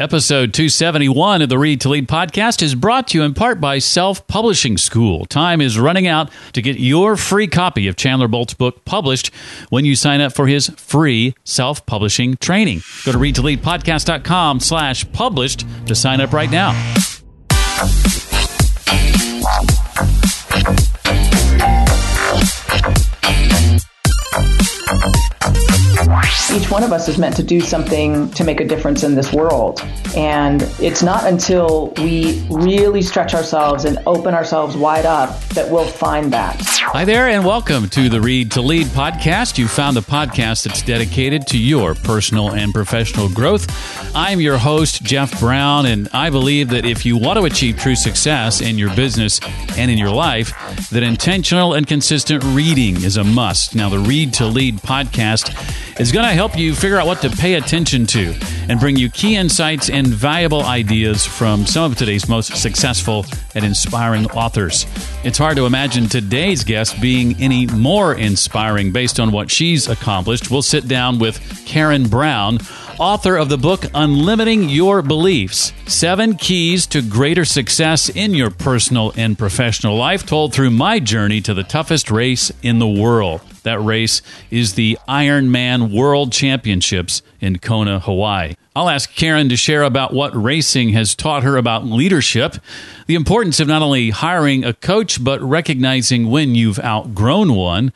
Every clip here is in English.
Episode 271 of the Read to Lead podcast is brought to you in part by Self Publishing School. Time is running out to get your free copy of Chandler Bolt's book published when you sign up for his free self-publishing training. Go to readtoleadpodcast.com slash published to sign up right now. Each one of us is meant to do something to make a difference in this world. And it's not until we really stretch ourselves and open ourselves wide up that we'll find that. Hi there, and welcome to the Read to Lead podcast. You found a podcast that's dedicated to your personal and professional growth. I'm your host, Jeff Brown, and I believe that if you want to achieve true success in your business and in your life, that intentional and consistent reading is a must. Now, the Read to Lead podcast is going to help you figure out what to pay attention to and bring you key insights and valuable ideas from some of today's most successful and inspiring authors. It's hard to imagine today's guest being any more inspiring based on what she's accomplished. We'll sit down with Karen Brown author of the book Unlimiting Your Beliefs Seven Keys to Greater Success in Your Personal and Professional Life, told through my journey to the toughest race in the world. That race is the Ironman World Championships in Kona, Hawaii. I'll ask Karen to share about what racing has taught her about leadership, the importance of not only hiring a coach, but recognizing when you've outgrown one,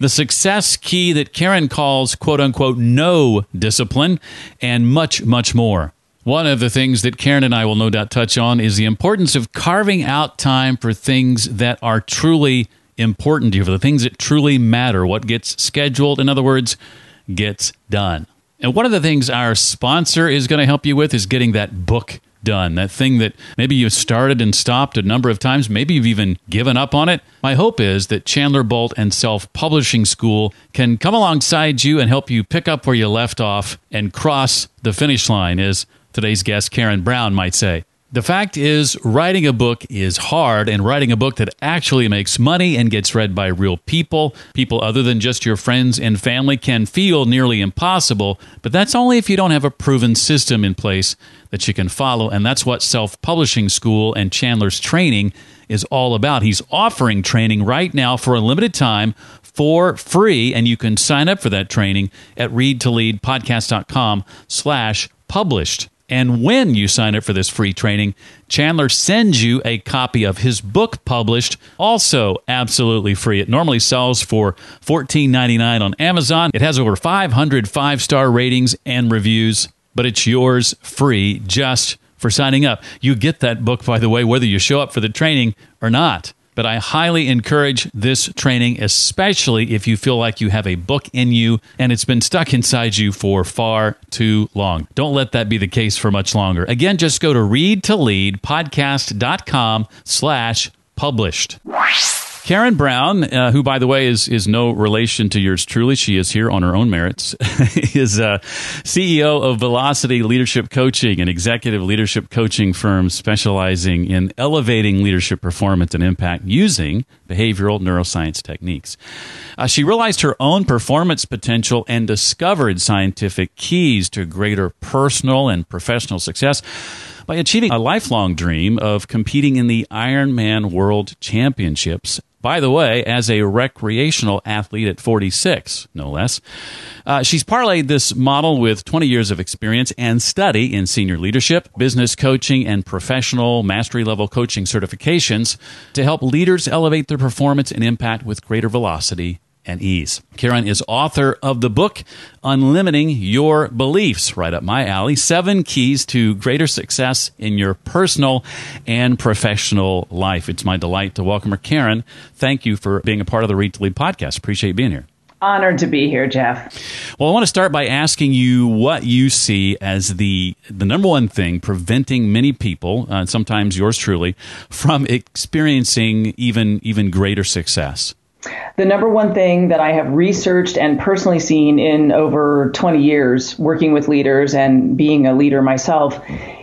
the success key that Karen calls quote unquote no discipline, and much, much more. One of the things that Karen and I will no doubt touch on is the importance of carving out time for things that are truly important to you, for the things that truly matter, what gets scheduled, in other words, gets done. And one of the things our sponsor is going to help you with is getting that book done. That thing that maybe you've started and stopped a number of times, maybe you've even given up on it. My hope is that Chandler Bolt and Self Publishing School can come alongside you and help you pick up where you left off and cross the finish line, as today's guest Karen Brown might say. The fact is, writing a book is hard, and writing a book that actually makes money and gets read by real people, people other than just your friends and family, can feel nearly impossible. But that's only if you don't have a proven system in place that you can follow. And that's what Self Publishing School and Chandler's training is all about. He's offering training right now for a limited time for free, and you can sign up for that training at readtoleadpodcast.com slash published. And when you sign up for this free training, Chandler sends you a copy of his book published, also absolutely free. It normally sells for $14.99 on Amazon. It has over 500 five star ratings and reviews, but it's yours free just for signing up. You get that book, by the way, whether you show up for the training or not. But I highly encourage this training, especially if you feel like you have a book in you and it's been stuck inside you for far too long. Don't let that be the case for much longer. Again, just go to readtoleadpodcast.com slash published. Karen Brown, uh, who, by the way, is is no relation to yours truly, she is here on her own merits, is uh, CEO of Velocity Leadership Coaching, an executive leadership coaching firm specializing in elevating leadership performance and impact using behavioral neuroscience techniques. Uh, she realized her own performance potential and discovered scientific keys to greater personal and professional success by achieving a lifelong dream of competing in the Ironman World Championships by the way, as a recreational athlete at 46, no less. Uh, she's parlayed this model with 20 years of experience and study in senior leadership, business coaching, and professional mastery level coaching certifications to help leaders elevate their performance and impact with greater velocity and ease. Karen is author of the book Unlimiting Your Beliefs, right up my alley. Seven keys to greater success in your personal and professional life. It's my delight to welcome her. Karen, thank you for being a part of the Read to Lead podcast. Appreciate being here. Honored to be here, Jeff. Well, I want to start by asking you what you see as the the number one thing preventing many people, uh, sometimes yours truly, from experiencing even even greater success. The number one thing that I have researched and personally seen in over 20 years working with leaders and being a leader myself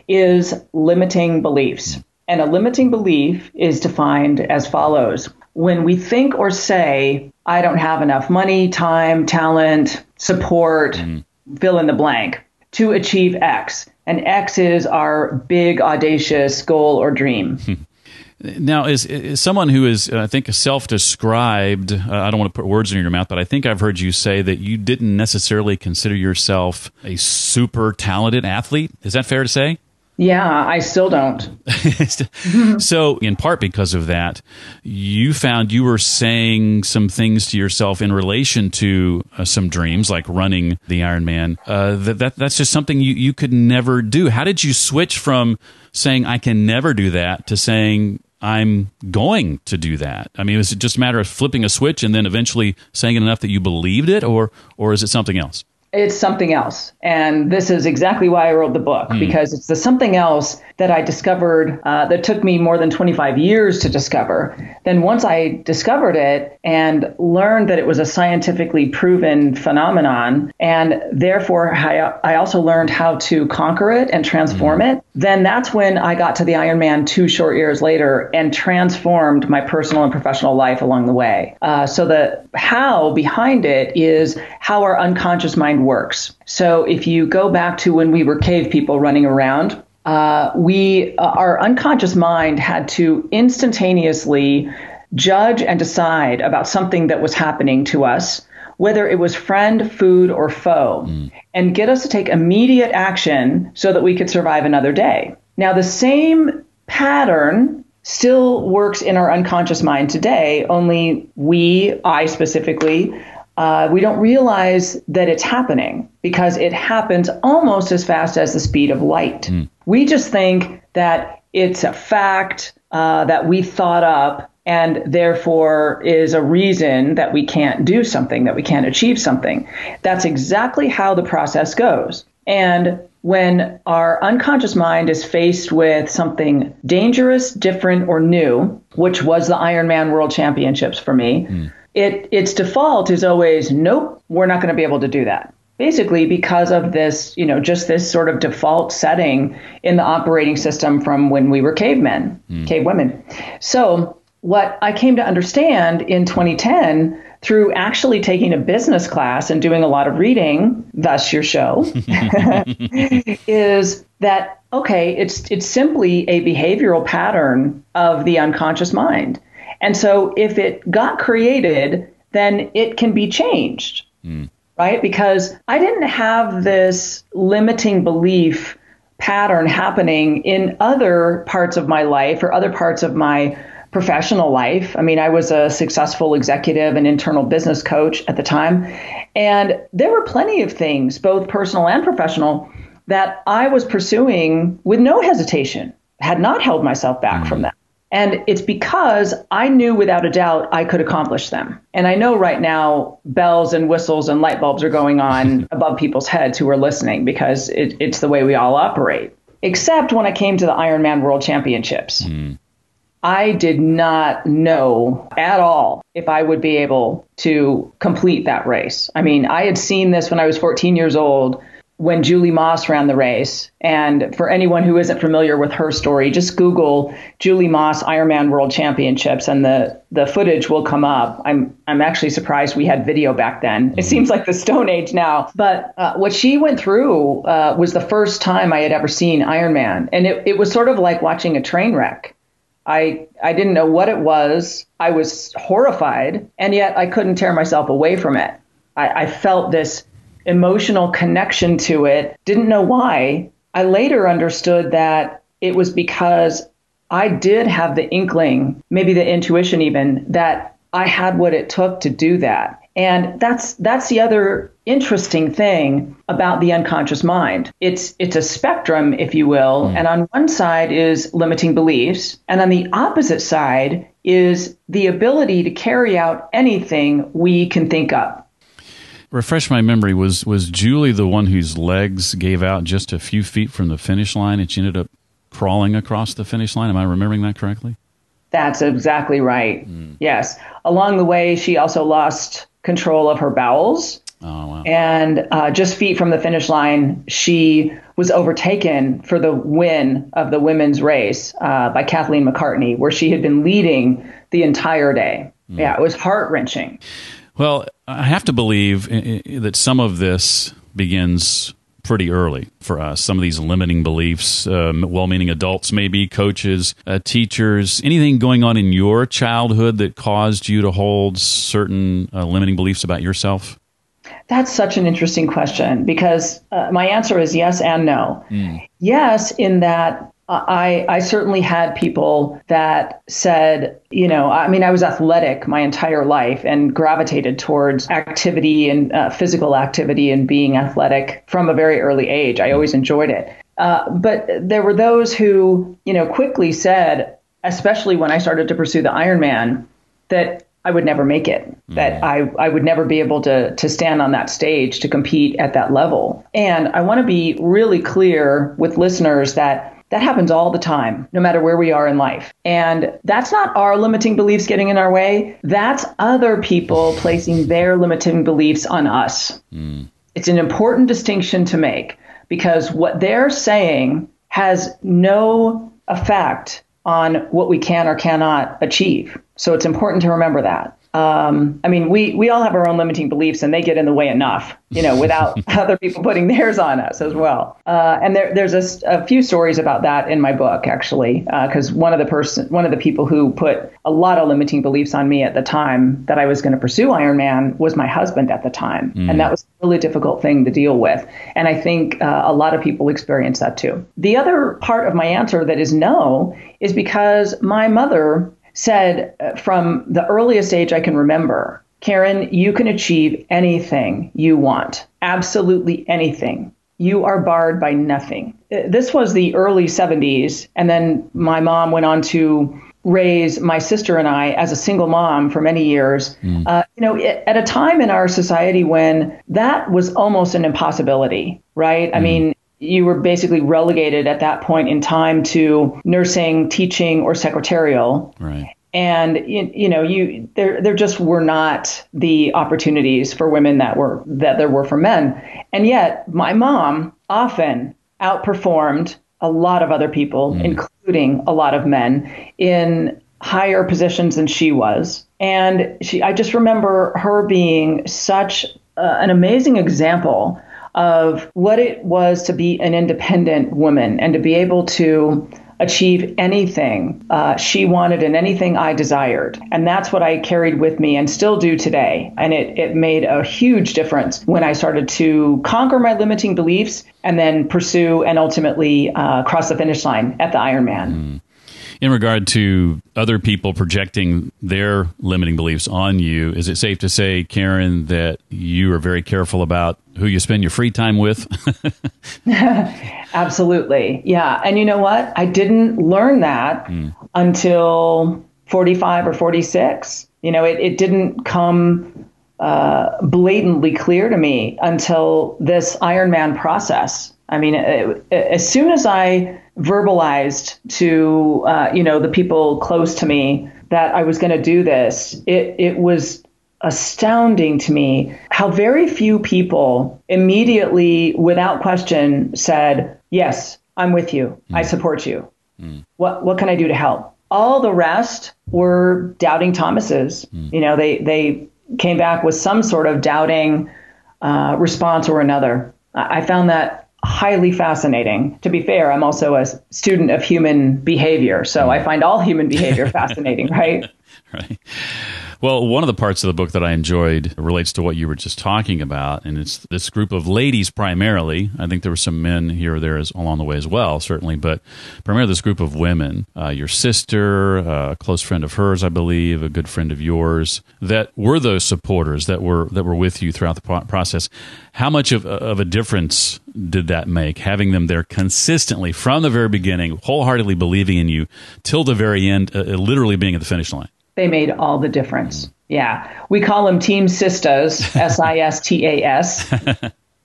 is limiting beliefs. And a limiting belief is defined as follows When we think or say, I don't have enough money, time, talent, support, mm. fill in the blank, to achieve X. And X is our big, audacious goal or dream. Now, is, is someone who is, I think, self-described? Uh, I don't want to put words in your mouth, but I think I've heard you say that you didn't necessarily consider yourself a super talented athlete. Is that fair to say? Yeah, I still don't. so, in part because of that, you found you were saying some things to yourself in relation to uh, some dreams, like running the Ironman. Uh, that, that that's just something you, you could never do. How did you switch from saying I can never do that to saying I'm going to do that? I mean, is it just a matter of flipping a switch and then eventually saying it enough that you believed it, or or is it something else? It's something else. And this is exactly why I wrote the book, mm. because it's the something else that I discovered uh, that took me more than 25 years to discover. Then, once I discovered it and learned that it was a scientifically proven phenomenon, and therefore I, I also learned how to conquer it and transform mm. it, then that's when I got to the Ironman two short years later and transformed my personal and professional life along the way. Uh, so, the how behind it is how our unconscious mind works. So, if you go back to when we were cave people running around, uh, we uh, our unconscious mind had to instantaneously judge and decide about something that was happening to us whether it was friend, food, or foe, mm. and get us to take immediate action so that we could survive another day. Now, the same pattern still works in our unconscious mind today, only we, I specifically, uh, we don't realize that it's happening because it happens almost as fast as the speed of light. Mm. We just think that it's a fact uh, that we thought up and therefore is a reason that we can't do something, that we can't achieve something. That's exactly how the process goes. And when our unconscious mind is faced with something dangerous, different, or new, which was the Ironman World Championships for me, mm it its default is always nope, we're not going to be able to do that. Basically, because of this, you know, just this sort of default setting in the operating system from when we were cavemen, mm. cave women. So, what I came to understand in 2010 through actually taking a business class and doing a lot of reading, thus your show, is that okay, it's it's simply a behavioral pattern of the unconscious mind. And so if it got created, then it can be changed, mm. right? Because I didn't have this limiting belief pattern happening in other parts of my life or other parts of my professional life. I mean, I was a successful executive and internal business coach at the time. And there were plenty of things, both personal and professional, that I was pursuing with no hesitation, had not held myself back mm. from that. And it's because I knew without a doubt I could accomplish them. And I know right now bells and whistles and light bulbs are going on above people's heads who are listening because it, it's the way we all operate. Except when I came to the Ironman World Championships. Mm. I did not know at all if I would be able to complete that race. I mean, I had seen this when I was 14 years old when Julie Moss ran the race. And for anyone who isn't familiar with her story, just Google Julie Moss Ironman World Championships and the, the footage will come up. I'm, I'm actually surprised we had video back then. It mm-hmm. seems like the Stone Age now. But uh, what she went through uh, was the first time I had ever seen Ironman. And it, it was sort of like watching a train wreck. I, I didn't know what it was. I was horrified, and yet I couldn't tear myself away from it. I, I felt this emotional connection to it. Didn't know why. I later understood that it was because I did have the inkling, maybe the intuition even, that I had what it took to do that. And that's that's the other interesting thing about the unconscious mind. It's it's a spectrum, if you will, mm. and on one side is limiting beliefs, and on the opposite side is the ability to carry out anything we can think of refresh my memory was was Julie the one whose legs gave out just a few feet from the finish line and she ended up crawling across the finish line am I remembering that correctly That's exactly right mm. yes along the way she also lost control of her bowels Oh, wow. And uh, just feet from the finish line, she was overtaken for the win of the women's race uh, by Kathleen McCartney, where she had been leading the entire day. Mm. Yeah, it was heart wrenching. Well, I have to believe that some of this begins pretty early for us. Some of these limiting beliefs, um, well meaning adults, maybe coaches, uh, teachers, anything going on in your childhood that caused you to hold certain uh, limiting beliefs about yourself? That's such an interesting question because uh, my answer is yes and no. Mm. Yes, in that I, I certainly had people that said, you know, I mean, I was athletic my entire life and gravitated towards activity and uh, physical activity and being athletic from a very early age. I always enjoyed it. Uh, but there were those who, you know, quickly said, especially when I started to pursue the Ironman, that I would never make it, mm. that I, I would never be able to, to stand on that stage to compete at that level. And I want to be really clear with listeners that that happens all the time, no matter where we are in life. And that's not our limiting beliefs getting in our way. That's other people placing their limiting beliefs on us. Mm. It's an important distinction to make because what they're saying has no effect on what we can or cannot achieve. So it's important to remember that. Um, I mean, we we all have our own limiting beliefs, and they get in the way enough, you know, without other people putting theirs on us as well. Uh, and there, there's a, a, few stories about that in my book, actually, because uh, one of the person, one of the people who put a lot of limiting beliefs on me at the time that I was going to pursue Ironman was my husband at the time, mm. and that was a really difficult thing to deal with. And I think uh, a lot of people experience that too. The other part of my answer that is no is because my mother said uh, from the earliest age I can remember, Karen, you can achieve anything you want, absolutely anything. You are barred by nothing. Uh, this was the early 70s, and then my mom went on to raise my sister and I as a single mom for many years. Mm. Uh, you know, at a time in our society when that was almost an impossibility, right? Mm. I mean, you were basically relegated at that point in time to nursing, teaching, or secretarial. Right. And you, you know, you there there just were not the opportunities for women that were that there were for men. And yet, my mom often outperformed a lot of other people, mm. including a lot of men, in higher positions than she was. And she, I just remember her being such uh, an amazing example of what it was to be an independent woman and to be able to achieve anything uh, she wanted and anything I desired. And that's what I carried with me and still do today. And it, it made a huge difference when I started to conquer my limiting beliefs and then pursue and ultimately uh, cross the finish line at the Ironman. Mm in regard to other people projecting their limiting beliefs on you, is it safe to say, Karen, that you are very careful about who you spend your free time with? Absolutely. Yeah. And you know what? I didn't learn that mm. until 45 or 46. You know, it, it didn't come uh, blatantly clear to me until this Ironman process. I mean, it, it, as soon as I verbalized to uh, you know the people close to me that I was going to do this, it it was astounding to me how very few people immediately, without question, said, "Yes, I'm with you. Mm. I support you. Mm. What what can I do to help?" All the rest were doubting Thomases. Mm. You know, they they came back with some sort of doubting uh, response or another. I found that highly fascinating. To be fair, I'm also a student of human behavior, so I find all human behavior fascinating, right? right. Well, one of the parts of the book that I enjoyed relates to what you were just talking about, and it's this group of ladies primarily. I think there were some men here or there as, along the way as well, certainly, but primarily this group of women. Uh, your sister, uh, a close friend of hers, I believe, a good friend of yours, that were those supporters that were that were with you throughout the process. How much of, of a difference did that make? Having them there consistently from the very beginning, wholeheartedly believing in you till the very end, uh, literally being at the finish line they made all the difference. Yeah. We call them Team Sistas, S I S T A S.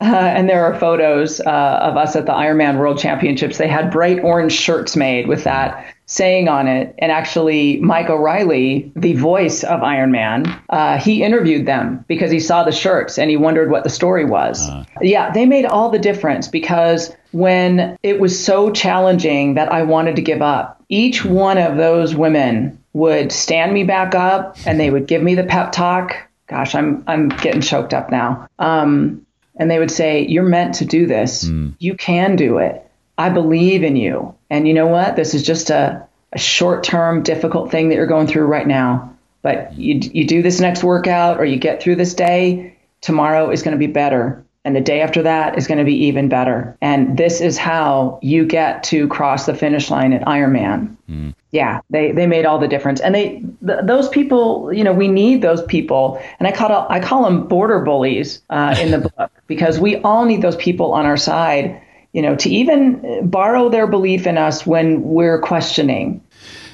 Uh, and there are photos uh, of us at the Ironman World Championships. They had bright orange shirts made with that saying on it. And actually, Mike O'Reilly, the voice of Ironman, uh, he interviewed them because he saw the shirts and he wondered what the story was. Uh. Yeah, they made all the difference because when it was so challenging that I wanted to give up, each one of those women would stand me back up and they would give me the pep talk. Gosh, I'm I'm getting choked up now. Um, and they would say, You're meant to do this. Mm. You can do it. I believe in you. And you know what? This is just a, a short term, difficult thing that you're going through right now. But you, you do this next workout or you get through this day, tomorrow is going to be better. And the day after that is going to be even better. And this is how you get to cross the finish line at Ironman. Mm. Yeah, they, they made all the difference. And they th- those people, you know, we need those people. And I call I call them border bullies uh, in the book because we all need those people on our side, you know, to even borrow their belief in us when we're questioning.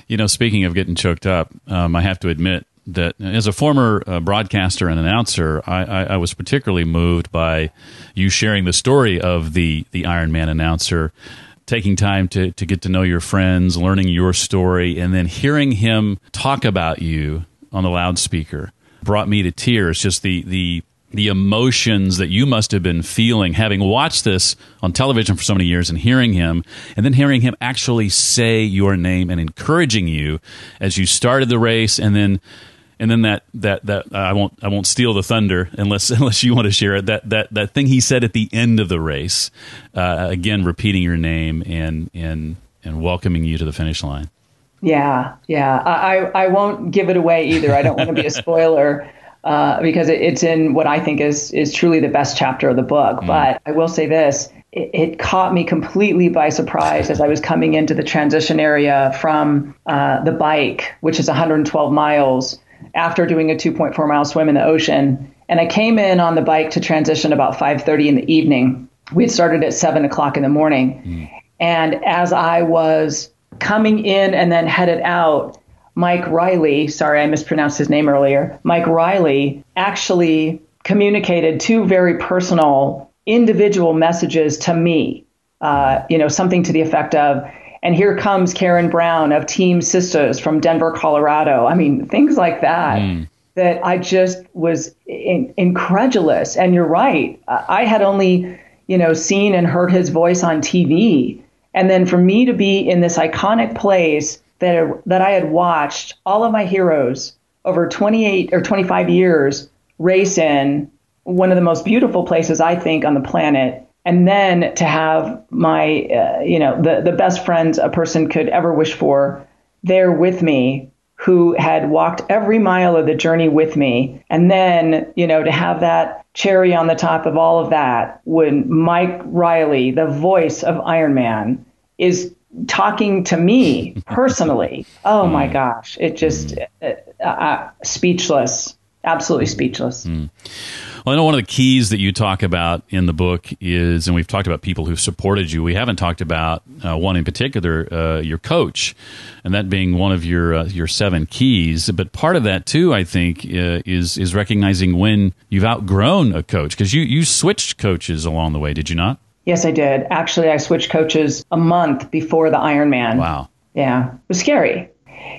You know, speaking of getting choked up, um, I have to admit that as a former uh, broadcaster and announcer, I, I, I, was particularly moved by you sharing the story of the the Ironman announcer, taking time to to get to know your friends, learning your story, and then hearing him talk about you on the loudspeaker brought me to tears. Just the the the emotions that you must have been feeling having watched this on television for so many years and hearing him and then hearing him actually say your name and encouraging you as you started the race and then and then that that that uh, I won't I won't steal the thunder unless unless you want to share it. That that that thing he said at the end of the race, uh, again repeating your name and and and welcoming you to the finish line. Yeah, yeah. I I won't give it away either. I don't want to be a spoiler. Uh, because it, it's in what I think is is truly the best chapter of the book. Mm. But I will say this: it, it, caught me completely by surprise as I was coming into the transition area from uh, the bike, which is 112 miles, after doing a 2.4 mile swim in the ocean. And I came in on the bike to transition about 5:30 in the evening. We had started at seven o'clock in the morning, mm. and as I was coming in and then headed out, Mike Riley, sorry I mispronounced his name earlier. Mike Riley actually communicated two very personal, individual messages to me. Uh, you know, something to the effect of, and here comes Karen Brown of Team Sisters from Denver, Colorado. I mean, things like that. Mm. That I just was in, incredulous. And you're right. I had only, you know, seen and heard his voice on TV. And then for me to be in this iconic place that, that I had watched all of my heroes over 28 or 25 years race in, one of the most beautiful places I think on the planet, and then to have my uh, you know the the best friends a person could ever wish for there with me who had walked every mile of the journey with me. And then you know to have that cherry on the top of all of that when Mike Riley the voice of Ironman is talking to me personally. Oh my hmm. gosh. It just uh, uh, speechless. Absolutely speechless. Mm. Well, I know one of the keys that you talk about in the book is, and we've talked about people who've supported you. We haven't talked about uh, one in particular, uh, your coach, and that being one of your uh, your seven keys. But part of that too, I think, uh, is is recognizing when you've outgrown a coach because you you switched coaches along the way, did you not? Yes, I did. Actually, I switched coaches a month before the Ironman. Wow. Yeah, it was scary.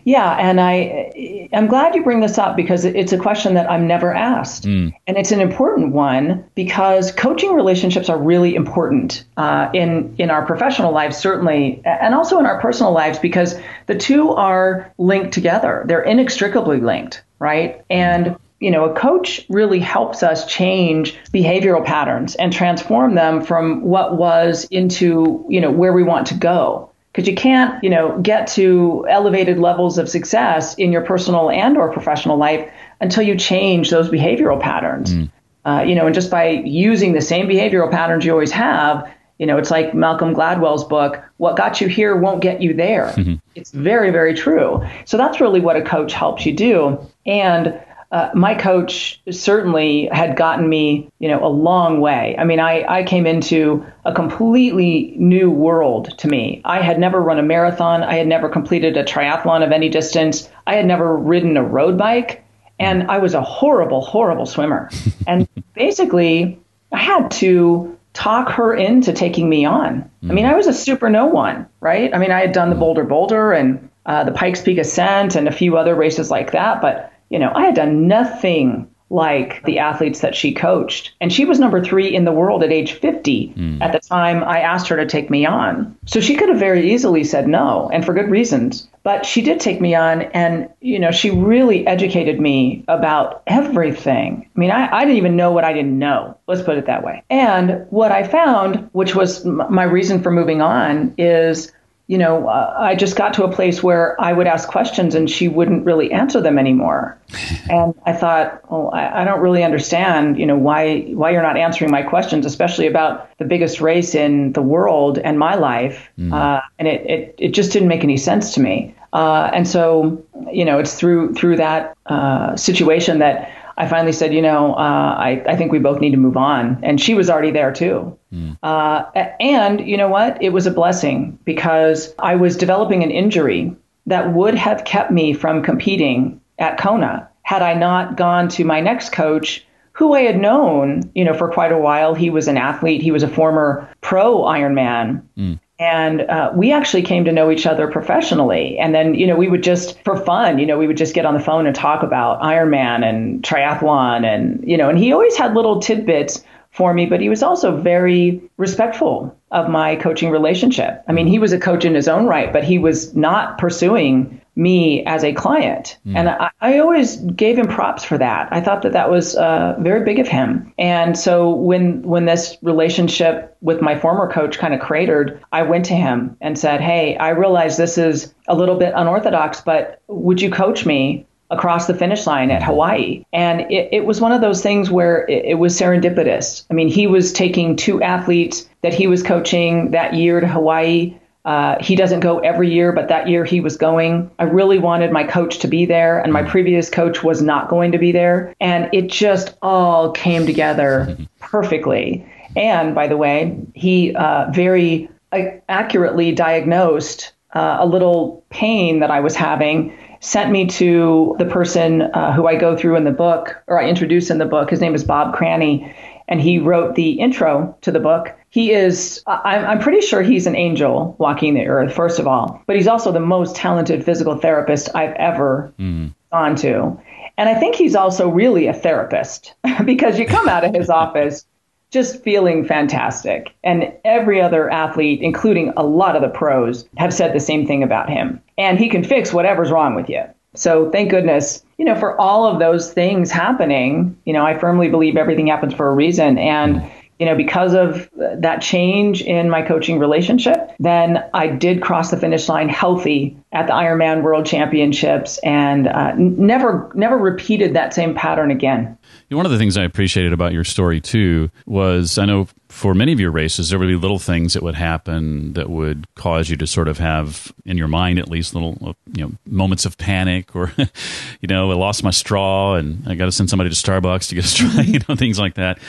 Yeah, and I I'm glad you bring this up because it's a question that I'm never asked, mm. and it's an important one because coaching relationships are really important uh, in in our professional lives certainly, and also in our personal lives because the two are linked together. They're inextricably linked, right? And you know, a coach really helps us change behavioral patterns and transform them from what was into, you know, where we want to go because you can't, you know, get to elevated levels of success in your personal and or professional life until you change those behavioral patterns. Mm. Uh, you know, and just by using the same behavioral patterns you always have, you know, it's like Malcolm Gladwell's book, What Got You Here Won't Get You There. Mm-hmm. It's very, very true. So that's really what a coach helps you do. And uh, my coach certainly had gotten me, you know, a long way. I mean, I, I came into a completely new world to me. I had never run a marathon. I had never completed a triathlon of any distance. I had never ridden a road bike. And I was a horrible, horrible swimmer. and basically, I had to talk her into taking me on. I mean, I was a super no one, right? I mean, I had done the Bolder Boulder and uh, the Pikes Peak Ascent and a few other races like that, but you know, I had done nothing like the athletes that she coached. And she was number three in the world at age 50 mm. at the time I asked her to take me on. So she could have very easily said no, and for good reasons. But she did take me on, and you know, she really educated me about everything. I mean, I, I didn't even know what I didn't know. Let's put it that way. And what I found, which was m- my reason for moving on, is you know, uh, I just got to a place where I would ask questions and she wouldn't really answer them anymore. and I thought, well, I, I, don't really understand, you know, why why you're not answering my questions, especially about the biggest race in the world and my life. Mm. Uh, and it, it it just didn't make any sense to me. Uh, and so, you know, it's through through that uh, situation that I finally said, you know, uh, I, I think we both need to move on. And she was already there too. Mm. Uh, and you know what? It was a blessing because I was developing an injury that would have kept me from competing at Kona had I not gone to my next coach who I had known, you know, for quite a while. He was an athlete. He was a former pro Ironman. Mm. And uh, we actually came to know each other professionally. And then, you know, we would just, for fun, you know, we would just get on the phone and talk about Ironman and triathlon. And, you know, and he always had little tidbits for me, but he was also very respectful of my coaching relationship. I mean, he was a coach in his own right, but he was not pursuing me as a client. Mm. And I, I, always gave him props for that. I thought that that was uh, very big of him. And so when when this relationship with my former coach kind of cratered, I went to him and said, "Hey, I realize this is a little bit unorthodox, but would you coach me across the finish line at Hawaii. And it, it was one of those things where it, it, was serendipitous. I mean, he was taking two athletes that he was coaching that year to Hawaii. Uh, he doesn't go every year, but that year he was going. I really wanted my coach to be there, and my previous coach was not going to be there. And it just all came together perfectly. And by the way, he uh, very uh, accurately diagnosed uh, a little pain that I was having sent me to the person uh, who I go through in the book, or I introduce in the book. His name is Bob Cranny, and he wrote the intro to the book. He is, I'm pretty sure he's an angel walking the earth, first of all, but he's also the most talented physical therapist I've ever mm. gone to. And I think he's also really a therapist because you come out of his office just feeling fantastic. And every other athlete, including a lot of the pros, have said the same thing about him. And he can fix whatever's wrong with you. So thank goodness, you know, for all of those things happening, you know, I firmly believe everything happens for a reason. And you know, because of that change in my coaching relationship, then I did cross the finish line healthy at the Ironman World Championships and uh, never never repeated that same pattern again. One of the things I appreciated about your story too was I know for many of your races there would be little things that would happen that would cause you to sort of have in your mind at least little you know moments of panic or you know I lost my straw and I got to send somebody to Starbucks to get a straw you know things like that.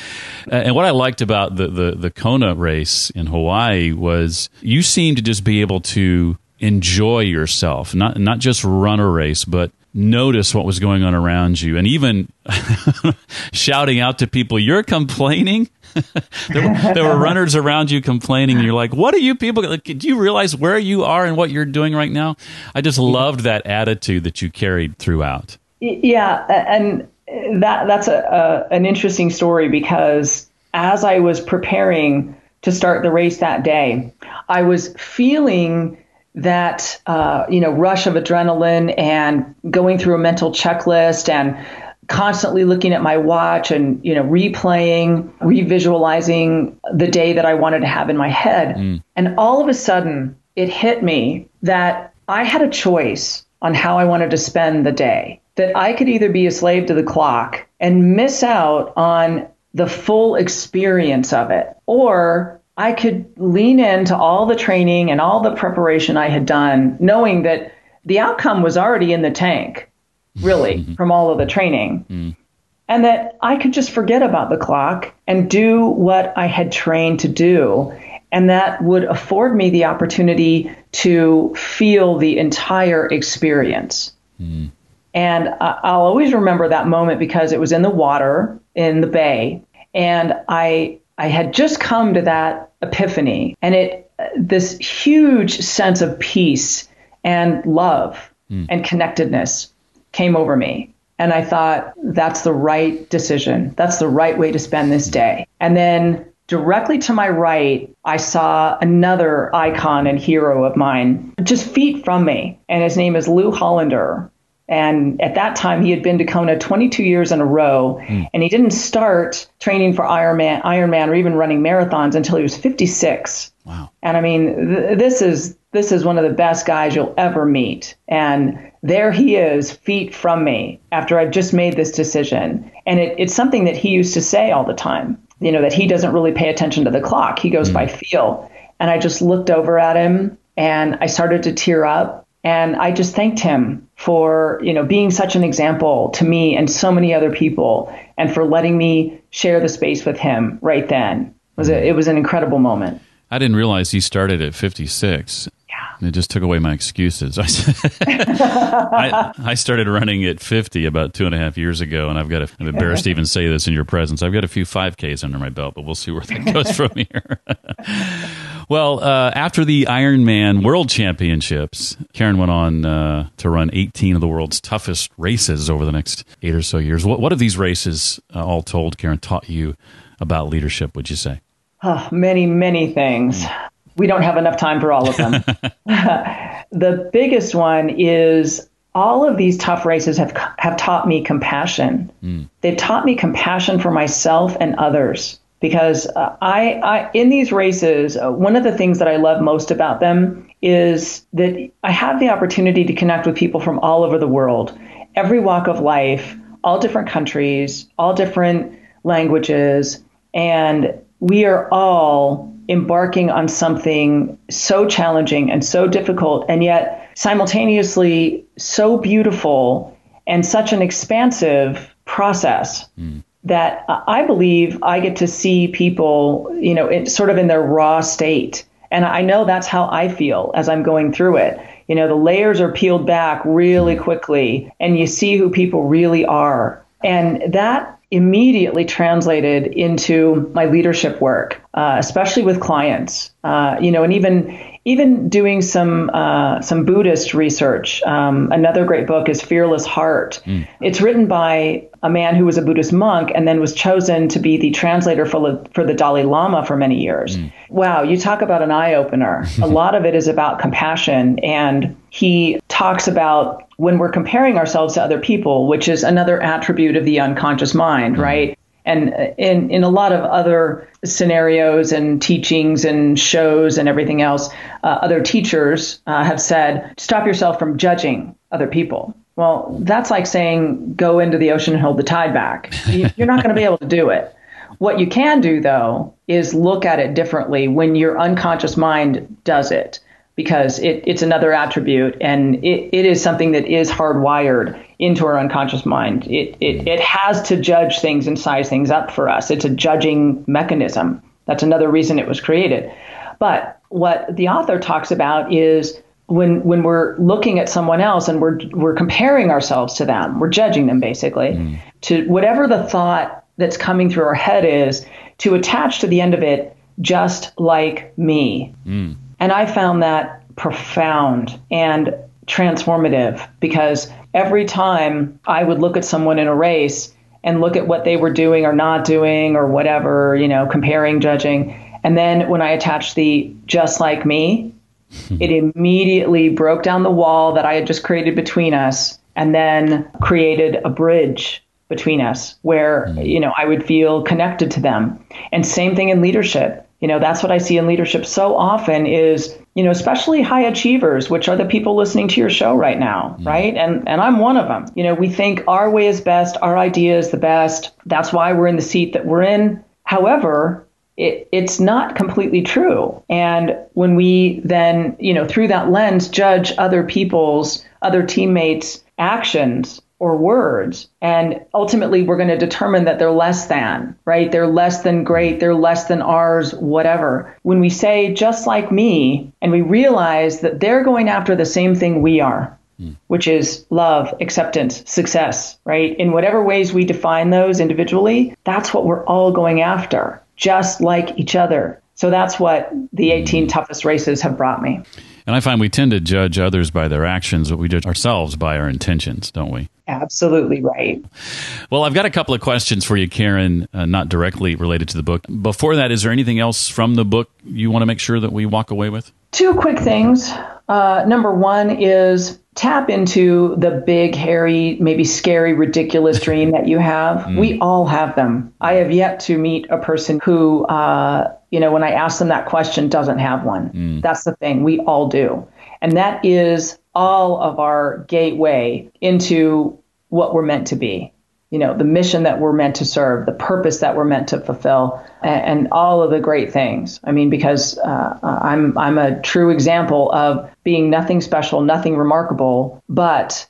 And what I liked about the the the Kona race in Hawaii was you seemed to just be able to enjoy yourself, not not just run a race, but notice what was going on around you, and even shouting out to people, "You're complaining." there, were, there, were, runners around you complaining, and you're like, "What are you people? like, Do you realize where you are and what you're doing right now?" I just loved that attitude that you carried throughout. Yeah, and that that's a, a an interesting story because as I was preparing to start the race that day, I was feeling that uh, you know rush of adrenaline and going through a mental checklist and constantly looking at my watch and you know replaying revisualizing the day that i wanted to have in my head mm. and all of a sudden it hit me that i had a choice on how i wanted to spend the day that i could either be a slave to the clock and miss out on the full experience of it or I could lean into all the training and all the preparation I had done, knowing that the outcome was already in the tank, really, mm-hmm. from all of the training. Mm. And that I could just forget about the clock and do what I had trained to do. And that would afford me the opportunity to feel the entire experience. Mm. And I'll always remember that moment because it was in the water in the bay. And I I had just come to that epiphany and it this huge sense of peace and love mm. and connectedness came over me. And I thought, that's the right decision. That's the right way to spend this day. And then directly to my right, I saw another icon and hero of mine, just feet from me. And his name is Lew Hollander. And at that time, he had been to Kona 22 years in a row, mm. and he didn't start training for Ironman, Ironman, or even running marathons until he was 56. Wow! And I mean, th- this is this is one of the best guys you'll ever meet. And there he is, feet from me, after I've just made this decision. And it, it's something that he used to say all the time. You know that he doesn't really pay attention to the clock; he goes mm. by feel. And I just looked over at him, and I started to tear up and I just thanked him for, you know, being such an example to me and so many other people and for letting me share the space with him right then. It was, a, it was an incredible moment. I didn't realize he started at 56. Yeah. It just took away my excuses. I, I, started running at 50 about two and a half years ago, and I've got a, I'm embarrassed to even say this in your presence. I've got a few 5Ks under my belt, but we'll see where that goes from here. Well, uh, after the Ironman World Championships, Karen went on uh, to run 18 of the world's toughest races over the next eight or so years. What, what have these races, uh, all told, Karen, taught you about leadership, would you say? Oh, many, many things. We don't have enough time for all of them. the biggest one is all of these tough races have have taught me compassion. Mm. They've taught me compassion for myself and others because uh, I, I, in these races, uh, one of the things that I love most about them is that I have the opportunity to connect with people from all over the world, every walk of life, all different countries, all different languages, and we are all embarking on something so challenging and so difficult, and yet simultaneously so beautiful and such an expansive process. Mm that I believe I get to see people, you know, it, sort of in their raw state. And I know that's how I feel as I'm going through it. You know, the layers are peeled back really quickly and you see who people really are. And that immediately translated into my leadership work, uh, especially with clients. Uh, you know, and even even doing some uh, some Buddhist research. Um, another great book is Fearless Heart. Mm. It's written by a man who was a Buddhist monk and then was chosen to be the translator for the, for the Dalai Lama for many years. Mm. Wow, you talk about an eye opener. a lot of it is about compassion, and he talks about when we're comparing ourselves to other people, which is another attribute of the unconscious mind, mm. right? And in, in a lot of other scenarios and teachings and shows and everything else, uh, other teachers uh, have said, stop yourself from judging other people. Well, that's like saying go into the ocean and hold the tide back. You're not going to be able to do it. What you can do, though, is look at it differently when your unconscious mind does it, because it, it's another attribute and it, it is something that is hardwired into our unconscious mind. It, it, it has to judge things and size things up for us. It's a judging mechanism. That's another reason it was created. But what the author talks about is when when we're looking at someone else and we're we're comparing ourselves to them, we're judging them basically mm. to whatever the thought that's coming through our head is to attach to the end of it just like me. Mm. And I found that profound and transformative because every time I would look at someone in a race and look at what they were doing or not doing or whatever, you know, comparing, judging, and then when I attached the just like me, it immediately broke down the wall that I had just created between us and then created a bridge between us where, mm. you know, I would feel connected to them. And same thing in leadership. You know, that's what I see in leadership so often is, you know, especially high achievers, which are the people listening to your show right now, mm. right? And and I'm one of them. You know, we think our way is best, our idea is the best. That's why we're in the seat that we're in. However, it, it's not completely true. And when we then, you know, through that lens, judge other people's, other teammates' actions or words, and ultimately we're going to determine that they're less than, right? They're less than great, they're less than ours, whatever. When we say just like me, and we realize that they're going after the same thing we are, hmm. which is love, acceptance, success, right? In whatever ways we define those individually, that's what we're all going after just like each other. So that's what the 18 toughest races have brought me. And I find we tend to judge others by their actions, but we judge ourselves by our intentions, don't we? Absolutely right. Well, I've got a couple of questions for you, Karen, uh, not directly related to the book. Before that, is there anything else from the book you want to make sure that we walk away with? Two quick things. Uh, number one is tap into the big, hairy, maybe scary, ridiculous dream that you have. Mm. We all have them. I have yet to meet a person who, uh, you know, when I ask them that question, doesn't have one. Mm. That's the thing. We all do. And that is all of our gateway into what we're meant to be. You know, the mission that we're meant to serve, the purpose that we're meant to fulfill, and, and all of the great things. I mean, because uh, I'm I'm a true example of being nothing special, nothing remarkable, but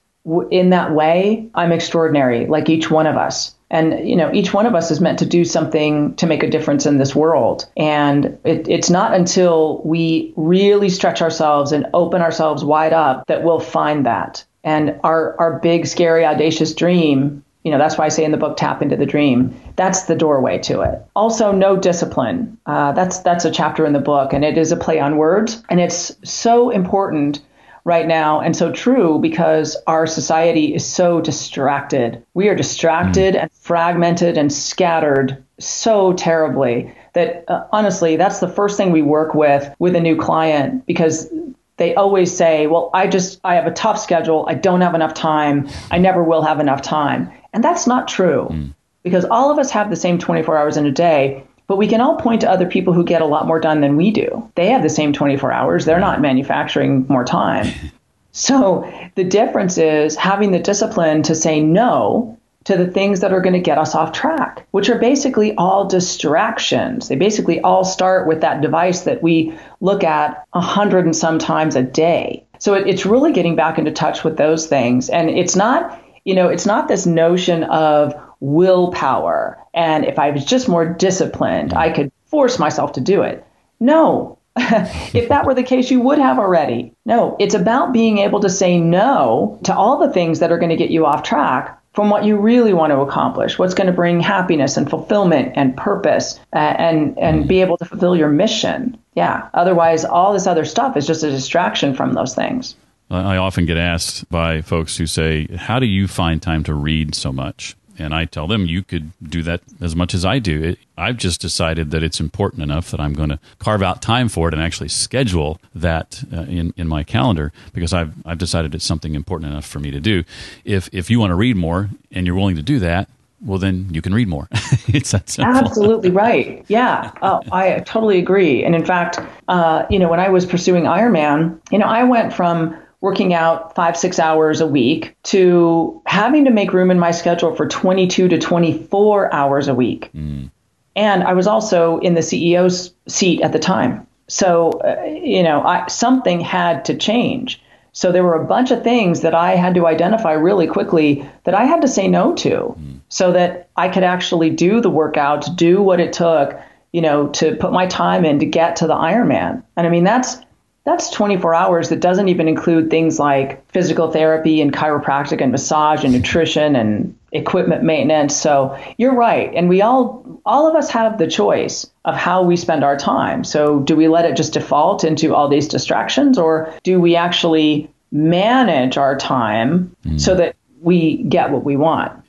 in that way, I'm extraordinary, like each one of us. And you know, each one of us is meant to do something to make a difference in this world. And it, it's not until we really stretch ourselves and open ourselves wide up that we'll find that. And our, our big, scary, audacious dream, you know, that's why I say in the book, tap into the dream. That's the doorway to it. Also, no discipline. Uh, that's that's a chapter in the book, and it is a play on words, and it's so important right now and so true because our society is so distracted. We are distracted mm. and fragmented and scattered so terribly that uh, honestly, that's the first thing we work with with a new client because they always say, well, I just, I have a tough schedule. I don't have enough time. I never will have enough time. And that's not true mm. because all of us have the same 24 hours in a day, but we can all point to other people who get a lot more done than we do. They have the same 24 hours. They're not manufacturing more time. So the difference is having the discipline to say no to the things that are going to get us off track, which are basically all distractions. They basically all start with that device that we look at a hundred and some times a day. So it, it's really getting back into touch with those things. And it's not, you know, it's not this notion of willpower. And if I was just more disciplined, I could force myself to do it. No, if that were the case, you would have already. No, it's about being able to say no to all the things that are going to get you off track from what you really want to accomplish, what's going to bring happiness and fulfillment and purpose uh, and and be able to fulfill your mission. Yeah. Otherwise, all this other stuff is just a distraction from those things. I often get asked by folks who say, "How do you find time to read so much?" And I tell them, you could do that as much as I do. It, I've just decided that it's important enough that I'm going to carve out time for it and actually schedule that uh, in, in my calendar because I've, I've decided it's something important enough for me to do. If, if you want to read more and you're willing to do that, well, then you can read more. it's that simple. Absolutely right. Yeah, oh, I totally agree. And in fact, uh, you know, when I was pursuing Ironman, you know, I went from working out five, six hours a week to having to make room in my schedule for 22 to 24 hours a week. Mm. And I was also in the CEO's seat at the time. So, uh, you know, I, something had to change. So there were a bunch of things that I had to identify really quickly that I had to say no to mm. so that I could actually do the workouts, do what it took, you know, to put my time in to get to the Ironman. And I mean, that's that's 24 hours that doesn't even include things like physical therapy and chiropractic and massage and nutrition and equipment maintenance. So you're right. And we all, all of us have the choice of how we spend our time. So do we let it just default into all these distractions or do we actually manage our time mm. so that we get what we want?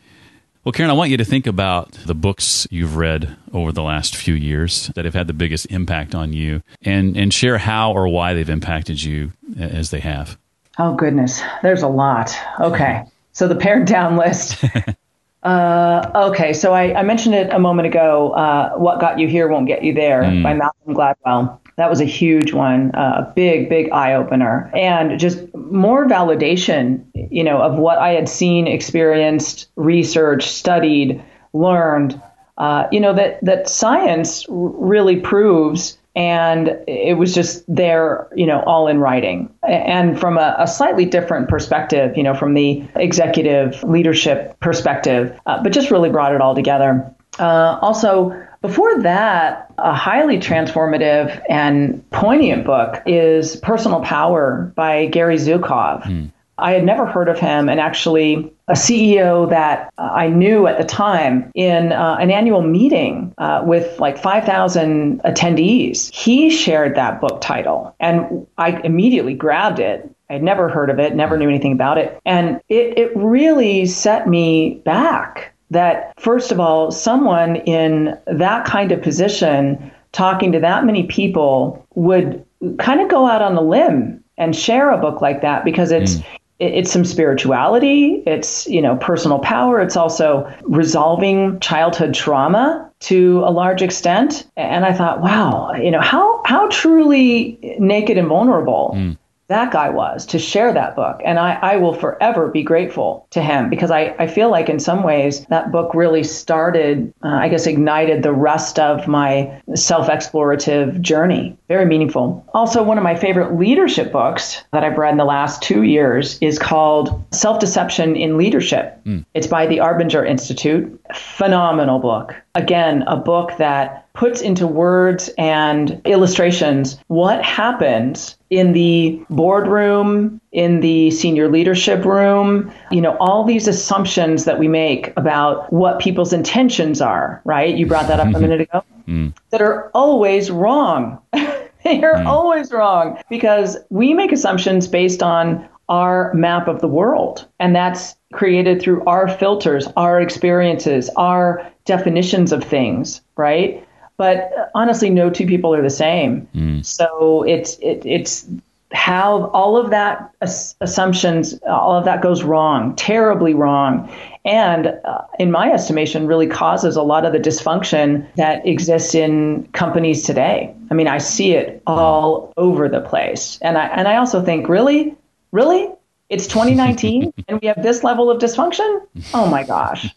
Well, Karen, I want you to think about the books you've read over the last few years that have had the biggest impact on you and, and share how or why they've impacted you as they have. Oh, goodness. There's a lot. Okay. So the pared down list. uh, okay. So I, I, mentioned it a moment ago. Uh, what Got You Here Won't Get You There mm. by Malcolm Gladwell. That was a huge one, uh, a big, big eye opener, and just more validation, you know, of what I had seen, experienced, researched, studied, learned. Uh, you know that that science really proves and it was just there, you know, all in writing. And from a, a slightly different perspective, you know, from the executive leadership perspective, uh, but just really brought it all together. Uh, also, before that, a highly transformative and poignant book is Personal Power by Gary Zukav. Mm. I had never heard of him, and actually, a CEO that I knew at the time in uh, an annual meeting uh, with like 5,000 attendees, he shared that book title, and I immediately grabbed it I had never heard of it, never knew anything about it. And it, it really set me back that, first of all, someone in that kind of position talking to that many people would kind of go out on a limb and share a book like that because it's mm. it's some spirituality it's you know personal power it's also resolving childhood trauma to a large extent and i thought wow you know how how truly naked and vulnerable mm that guy was to share that book. And I, I will forever be grateful to him because I, I feel like in some ways that book really started, uh, I guess, ignited the rest of my self explorative journey. Very meaningful. Also, one of my favorite leadership books that I've read in the last two years is called Self Deception in Leadership. Mm. It's by the Arbinger Institute. Phenomenal book. Again, a book that puts into words and illustrations what happens in the boardroom, in the senior leadership room, you know, all these assumptions that we make about what people's intentions are, right? You brought that up a minute ago, mm. that are always wrong. they are mm. always wrong because we make assumptions based on our map of the world. And that's created through our filters, our experiences, our definitions of things, right? But honestly, no two people are the same. Mm. So it's it, it's how all of that assumptions, all of that goes wrong, terribly wrong, and uh, in my estimation, really causes a lot of the dysfunction that exists in companies today. I mean, I see it all over the place, and I and I also think, really, really, it's 2019 and we have this level of dysfunction. Oh my gosh,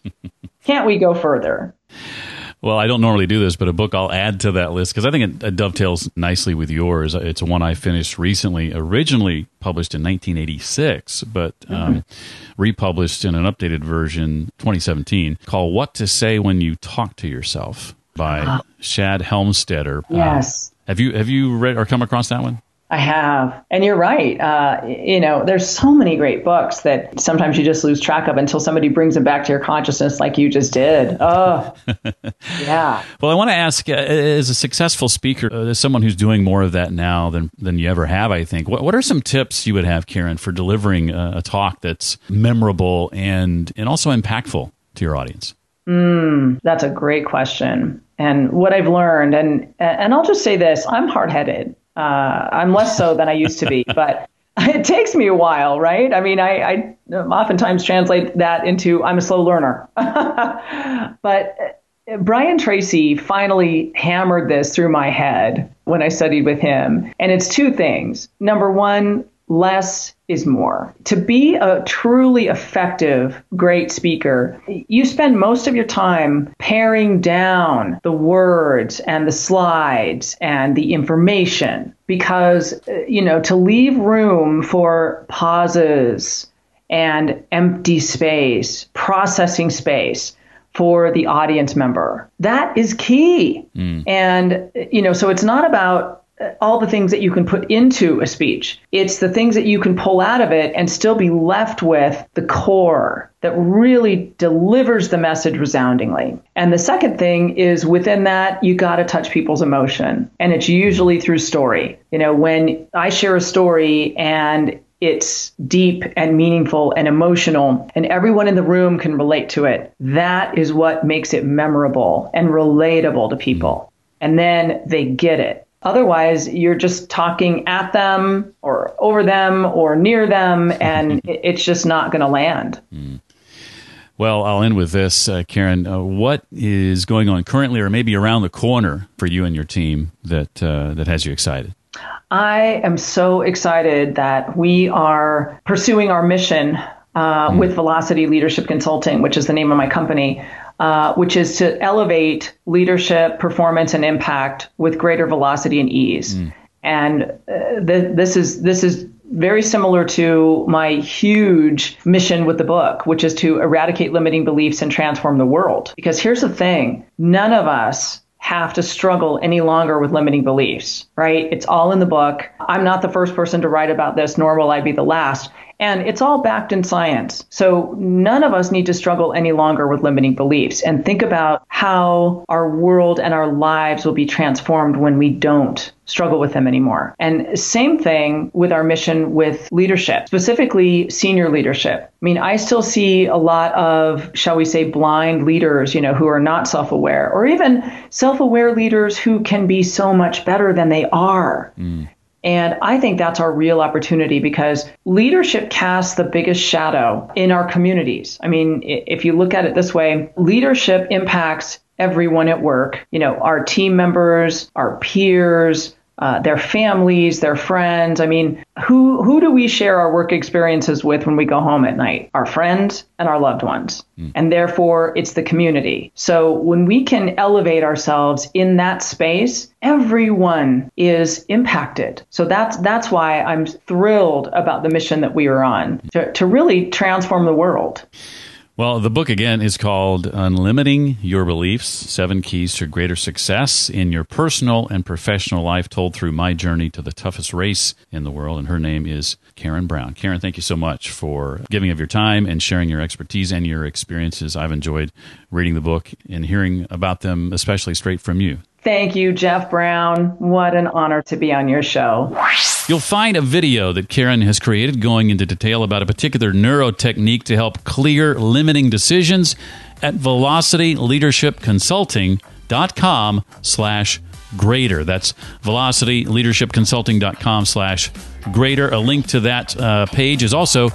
can't we go further? Well, I don't normally do this, but a book I'll add to that list because I think it, it, dovetails nicely with yours. It's one I finished recently, originally published in 1986, but um, mm-hmm. republished in an updated version 2017 called What to Say When You Talk to Yourself by uh, Shad Helmstetter. Yes. Um, have you have you read or come across that one? I have. And you're right. Uh, you know, there's so many great books that sometimes you just lose track of until somebody brings them back to your consciousness like you just did. Oh, yeah. Well, I want to ask uh, as a successful speaker, uh, as someone who's doing more of that now than, than you ever have, I think, what, what are some tips you would have, Karen, for delivering a, a talk that's memorable and, and also impactful to your audience? Mm, that's a great question. And what I've learned, and and I'll just say this: I'm hard headed. Uh, I'm less so than I used to be, but it takes me a while, right? I mean, I, I oftentimes translate that into I'm a slow learner. but uh, Brian Tracy finally hammered this through my head when I studied with him. And it's two things. Number one, less is more. To be a truly effective, great speaker, you spend most of your time paring down the words and the slides and the information because, you know, to leave room for pauses and empty space, processing space for the audience member. That is key. Mm. And, you know, so it's not about all the things that you can put into a speech. It's the things that you can pull out of it and still be left with the core that really delivers the message resoundingly. And the second thing is within that, you got to touch people's emotion. And it's usually through story. You know, when I share a story and it's deep and meaningful and emotional, and everyone in the room can relate to it. That is what makes it memorable and relatable to people. And then they get it Otherwise, you're just talking at them or over them or near them, and it's just not going to land. Mm. Well, I'll end with this, uh, Karen. Uh, what is going on currently, or maybe around the corner for you and your team that uh, that has you excited? I am so excited that we are pursuing our mission uh, mm. with Velocity Leadership Consulting, which is the name of my company, uh, which is to elevate leadership, performance, and impact with greater velocity and ease. Mm. And uh, th- this is this is very similar to my huge mission with the book, which is to eradicate limiting beliefs and transform the world. Because here's the thing: none of us have to struggle any longer with limiting beliefs, right? It's all in the book. I'm not the first person to write about this, nor will I be the last. And it's all backed in science. So none of us need to struggle any longer with limiting beliefs and think about how our world and our lives will be transformed when we don't struggle with them anymore. And same thing with our mission with leadership, specifically senior leadership. I mean, I still see a lot of, shall we say, blind leaders, you know, who are not self aware, or even self aware leaders who can be so much better than they are. Mm. And I think that's our real opportunity because leadership casts the biggest shadow in our communities. I mean, if you look at it this way, leadership impacts everyone at work, you know, our team members, our peers, uh, their families, their friends. I mean, who who do we share our work experiences with when we go home at night? Our friends and our loved ones. Mm. And therefore, it's the community. So when we can elevate ourselves in that space, everyone is impacted. So that's that's why I'm thrilled about the mission that we are on to, to really transform the world. Well, the book again is called Unlimiting Your Beliefs Seven Keys to Greater Success in Your Personal and Professional Life, told through my journey to the toughest race in the world. And her name is Karen Brown. Karen, thank you so much for giving of your time and sharing your expertise and your experiences. I've enjoyed reading the book and hearing about them, especially straight from you. Thank you, Jeff Brown. What an honor to be on your show. You'll find a video that Karen has created going into detail about a particular neuro technique to help clear limiting decisions at velocityleadershipconsulting.com slash greater. That's velocityleadershipconsulting.com slash greater. A link to that uh, page is also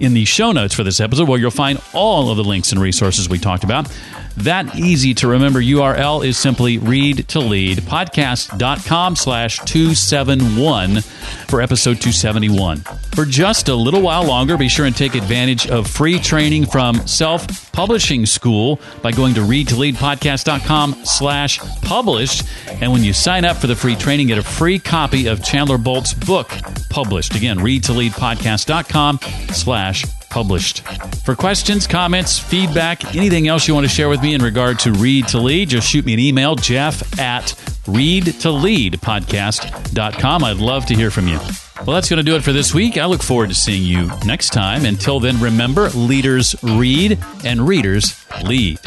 in the show notes for this episode where you'll find all of the links and resources we talked about. That easy to remember URL is simply read to lead podcast.com slash 271 for episode 271. For just a little while longer, be sure and take advantage of free training from Self Publishing School by going to readtoleadpodcast.com slash published. And when you sign up for the free training, get a free copy of Chandler Bolt's book published. Again, readtoleadpodcast.com slash published. For questions, comments, feedback, anything else you want to share with me in regard to Read to Lead, just shoot me an email, jeff at readtoleadpodcast.com. I'd love to hear from you. Well, that's going to do it for this week. I look forward to seeing you next time. Until then, remember leaders read and readers lead.